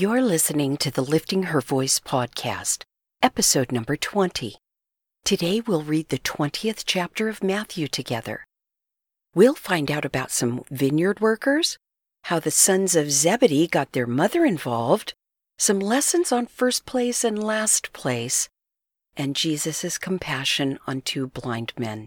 You're listening to the Lifting Her Voice podcast, episode number 20. Today we'll read the 20th chapter of Matthew together. We'll find out about some vineyard workers, how the sons of Zebedee got their mother involved, some lessons on first place and last place, and Jesus' compassion on two blind men.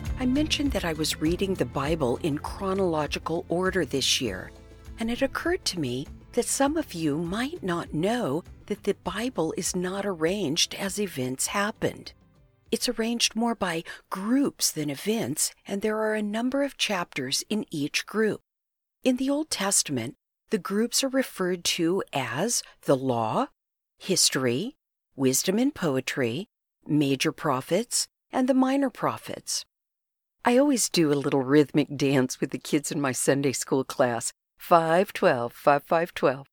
I mentioned that I was reading the Bible in chronological order this year, and it occurred to me that some of you might not know that the Bible is not arranged as events happened. It's arranged more by groups than events, and there are a number of chapters in each group. In the Old Testament, the groups are referred to as the Law, History, Wisdom and Poetry, Major Prophets, and the minor prophets. I always do a little rhythmic dance with the kids in my Sunday school class 512, 5512.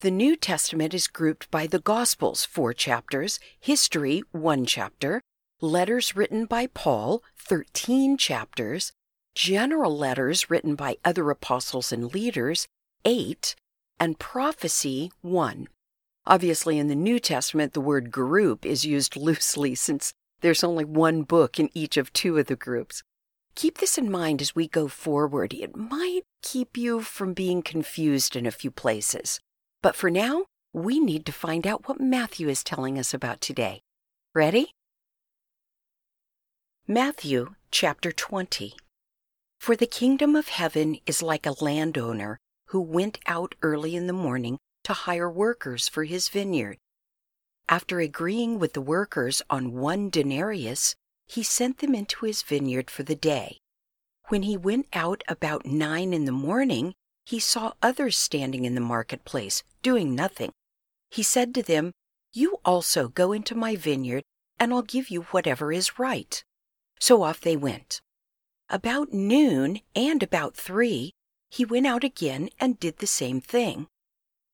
The New Testament is grouped by the Gospels, four chapters, history, one chapter, letters written by Paul, 13 chapters, general letters written by other apostles and leaders, eight, and prophecy, one. Obviously, in the New Testament, the word group is used loosely since there's only one book in each of two of the groups. Keep this in mind as we go forward. It might keep you from being confused in a few places. But for now, we need to find out what Matthew is telling us about today. Ready? Matthew chapter 20. For the kingdom of heaven is like a landowner who went out early in the morning to hire workers for his vineyard. After agreeing with the workers on one denarius, he sent them into his vineyard for the day. When he went out about nine in the morning, he saw others standing in the marketplace, doing nothing. He said to them, You also go into my vineyard, and I'll give you whatever is right. So off they went. About noon and about three, he went out again and did the same thing.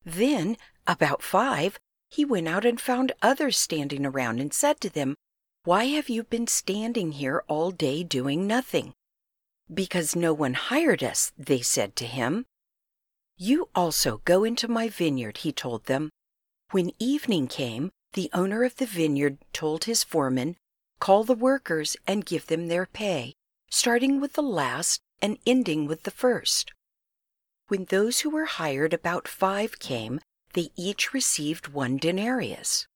Then, about five, he went out and found others standing around and said to them, Why have you been standing here all day doing nothing? Because no one hired us, they said to him. You also go into my vineyard, he told them. When evening came, the owner of the vineyard told his foreman, Call the workers and give them their pay, starting with the last and ending with the first. When those who were hired about five came, they each received one denarius.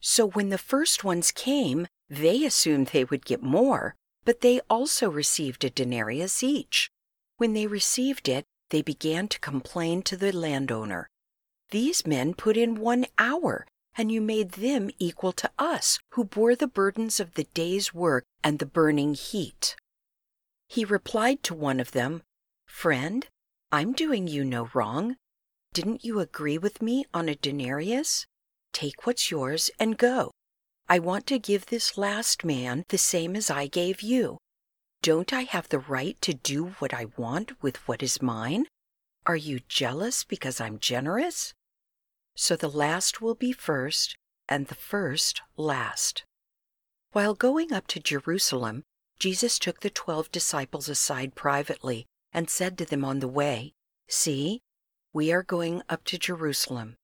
So when the first ones came, they assumed they would get more, but they also received a denarius each. When they received it, they began to complain to the landowner. These men put in one hour, and you made them equal to us, who bore the burdens of the day's work and the burning heat. He replied to one of them, Friend, I'm doing you no wrong. Didn't you agree with me on a denarius? Take what's yours and go. I want to give this last man the same as I gave you. Don't I have the right to do what I want with what is mine? Are you jealous because I'm generous? So the last will be first, and the first last. While going up to Jerusalem, Jesus took the twelve disciples aside privately and said to them on the way, See, we are going up to Jerusalem,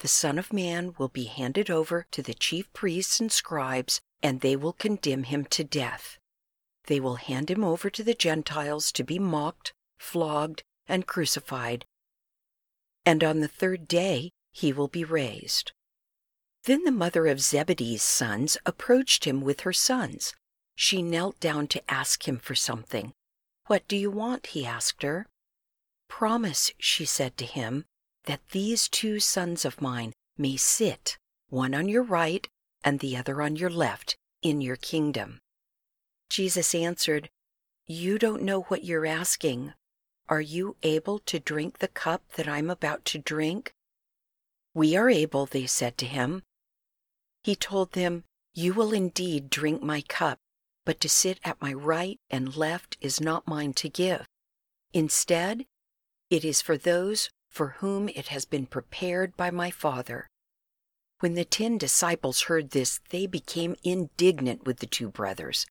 the Son of Man will be handed over to the chief priests and scribes, and they will condemn him to death. They will hand him over to the Gentiles to be mocked, flogged, and crucified. And on the third day he will be raised. Then the mother of Zebedee's sons approached him with her sons. She knelt down to ask him for something. What do you want? he asked her. Promise, she said to him, that these two sons of mine may sit, one on your right and the other on your left, in your kingdom. Jesus answered, You don't know what you're asking. Are you able to drink the cup that I'm about to drink? We are able, they said to him. He told them, You will indeed drink my cup, but to sit at my right and left is not mine to give. Instead, it is for those for whom it has been prepared by my Father. When the ten disciples heard this, they became indignant with the two brothers.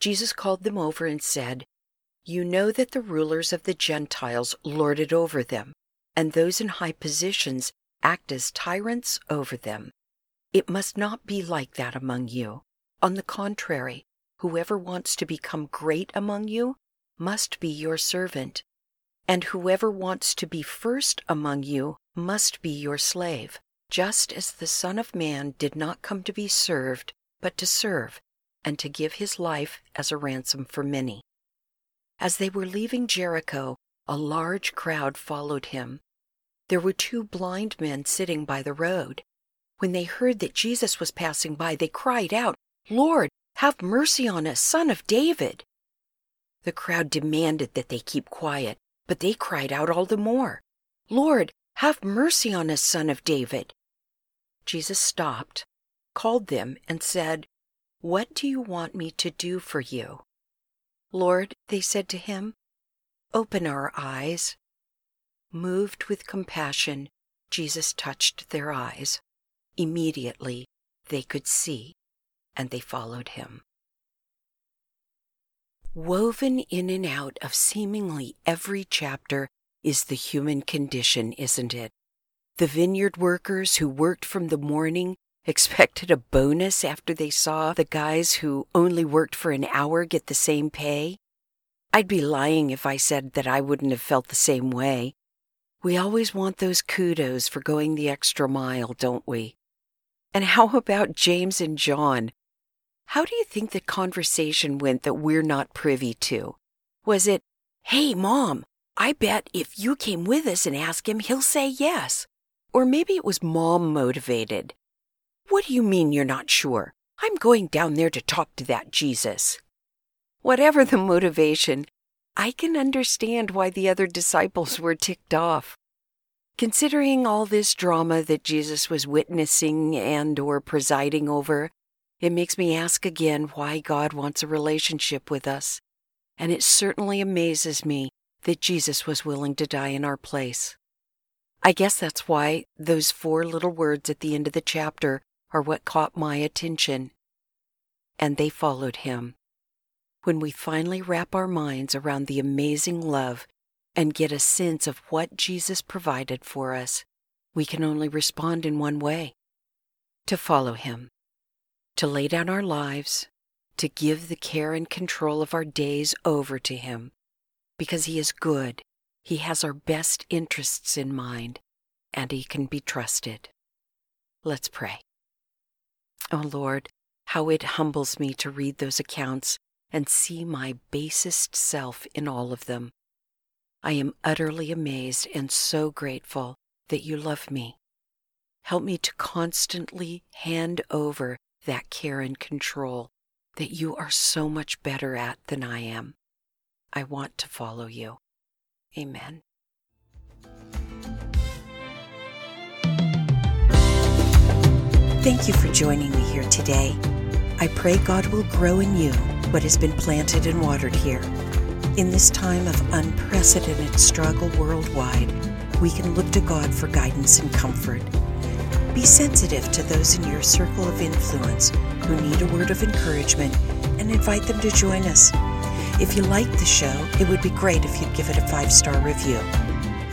Jesus called them over and said, You know that the rulers of the Gentiles lord it over them, and those in high positions act as tyrants over them. It must not be like that among you. On the contrary, whoever wants to become great among you must be your servant, and whoever wants to be first among you must be your slave, just as the Son of Man did not come to be served, but to serve, and to give his life as a ransom for many. As they were leaving Jericho, a large crowd followed him. There were two blind men sitting by the road. When they heard that Jesus was passing by, they cried out, Lord, have mercy on us, son of David. The crowd demanded that they keep quiet, but they cried out all the more, Lord, have mercy on us, son of David. Jesus stopped, called them, and said, What do you want me to do for you? Lord, they said to him, Open our eyes. Moved with compassion, Jesus touched their eyes. Immediately they could see, and they followed him. Woven in and out of seemingly every chapter is the human condition, isn't it? The vineyard workers who worked from the morning expected a bonus after they saw the guys who only worked for an hour get the same pay. I'd be lying if I said that I wouldn't have felt the same way. We always want those kudos for going the extra mile, don't we? And how about James and John? How do you think the conversation went that we're not privy to? Was it, hey, mom, I bet if you came with us and asked him, he'll say yes? Or maybe it was mom motivated. What do you mean you're not sure? I'm going down there to talk to that Jesus. Whatever the motivation, I can understand why the other disciples were ticked off. Considering all this drama that Jesus was witnessing and or presiding over, it makes me ask again why God wants a relationship with us. And it certainly amazes me that Jesus was willing to die in our place. I guess that's why those four little words at the end of the chapter are what caught my attention. And they followed him. When we finally wrap our minds around the amazing love and get a sense of what Jesus provided for us, we can only respond in one way to follow him to lay down our lives, to give the care and control of our days over to Him, because He is good, He has our best interests in mind, and He can be trusted. Let's pray. Oh Lord, how it humbles me to read those accounts and see my basest self in all of them. I am utterly amazed and so grateful that you love me. Help me to constantly hand over that care and control that you are so much better at than I am. I want to follow you. Amen. Thank you for joining me here today. I pray God will grow in you what has been planted and watered here. In this time of unprecedented struggle worldwide, we can look to God for guidance and comfort. Be sensitive to those in your circle of influence who need a word of encouragement and invite them to join us. If you like the show, it would be great if you'd give it a five star review.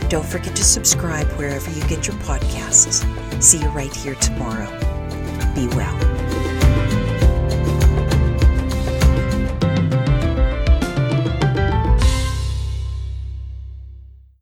Don't forget to subscribe wherever you get your podcasts. See you right here tomorrow. Be well.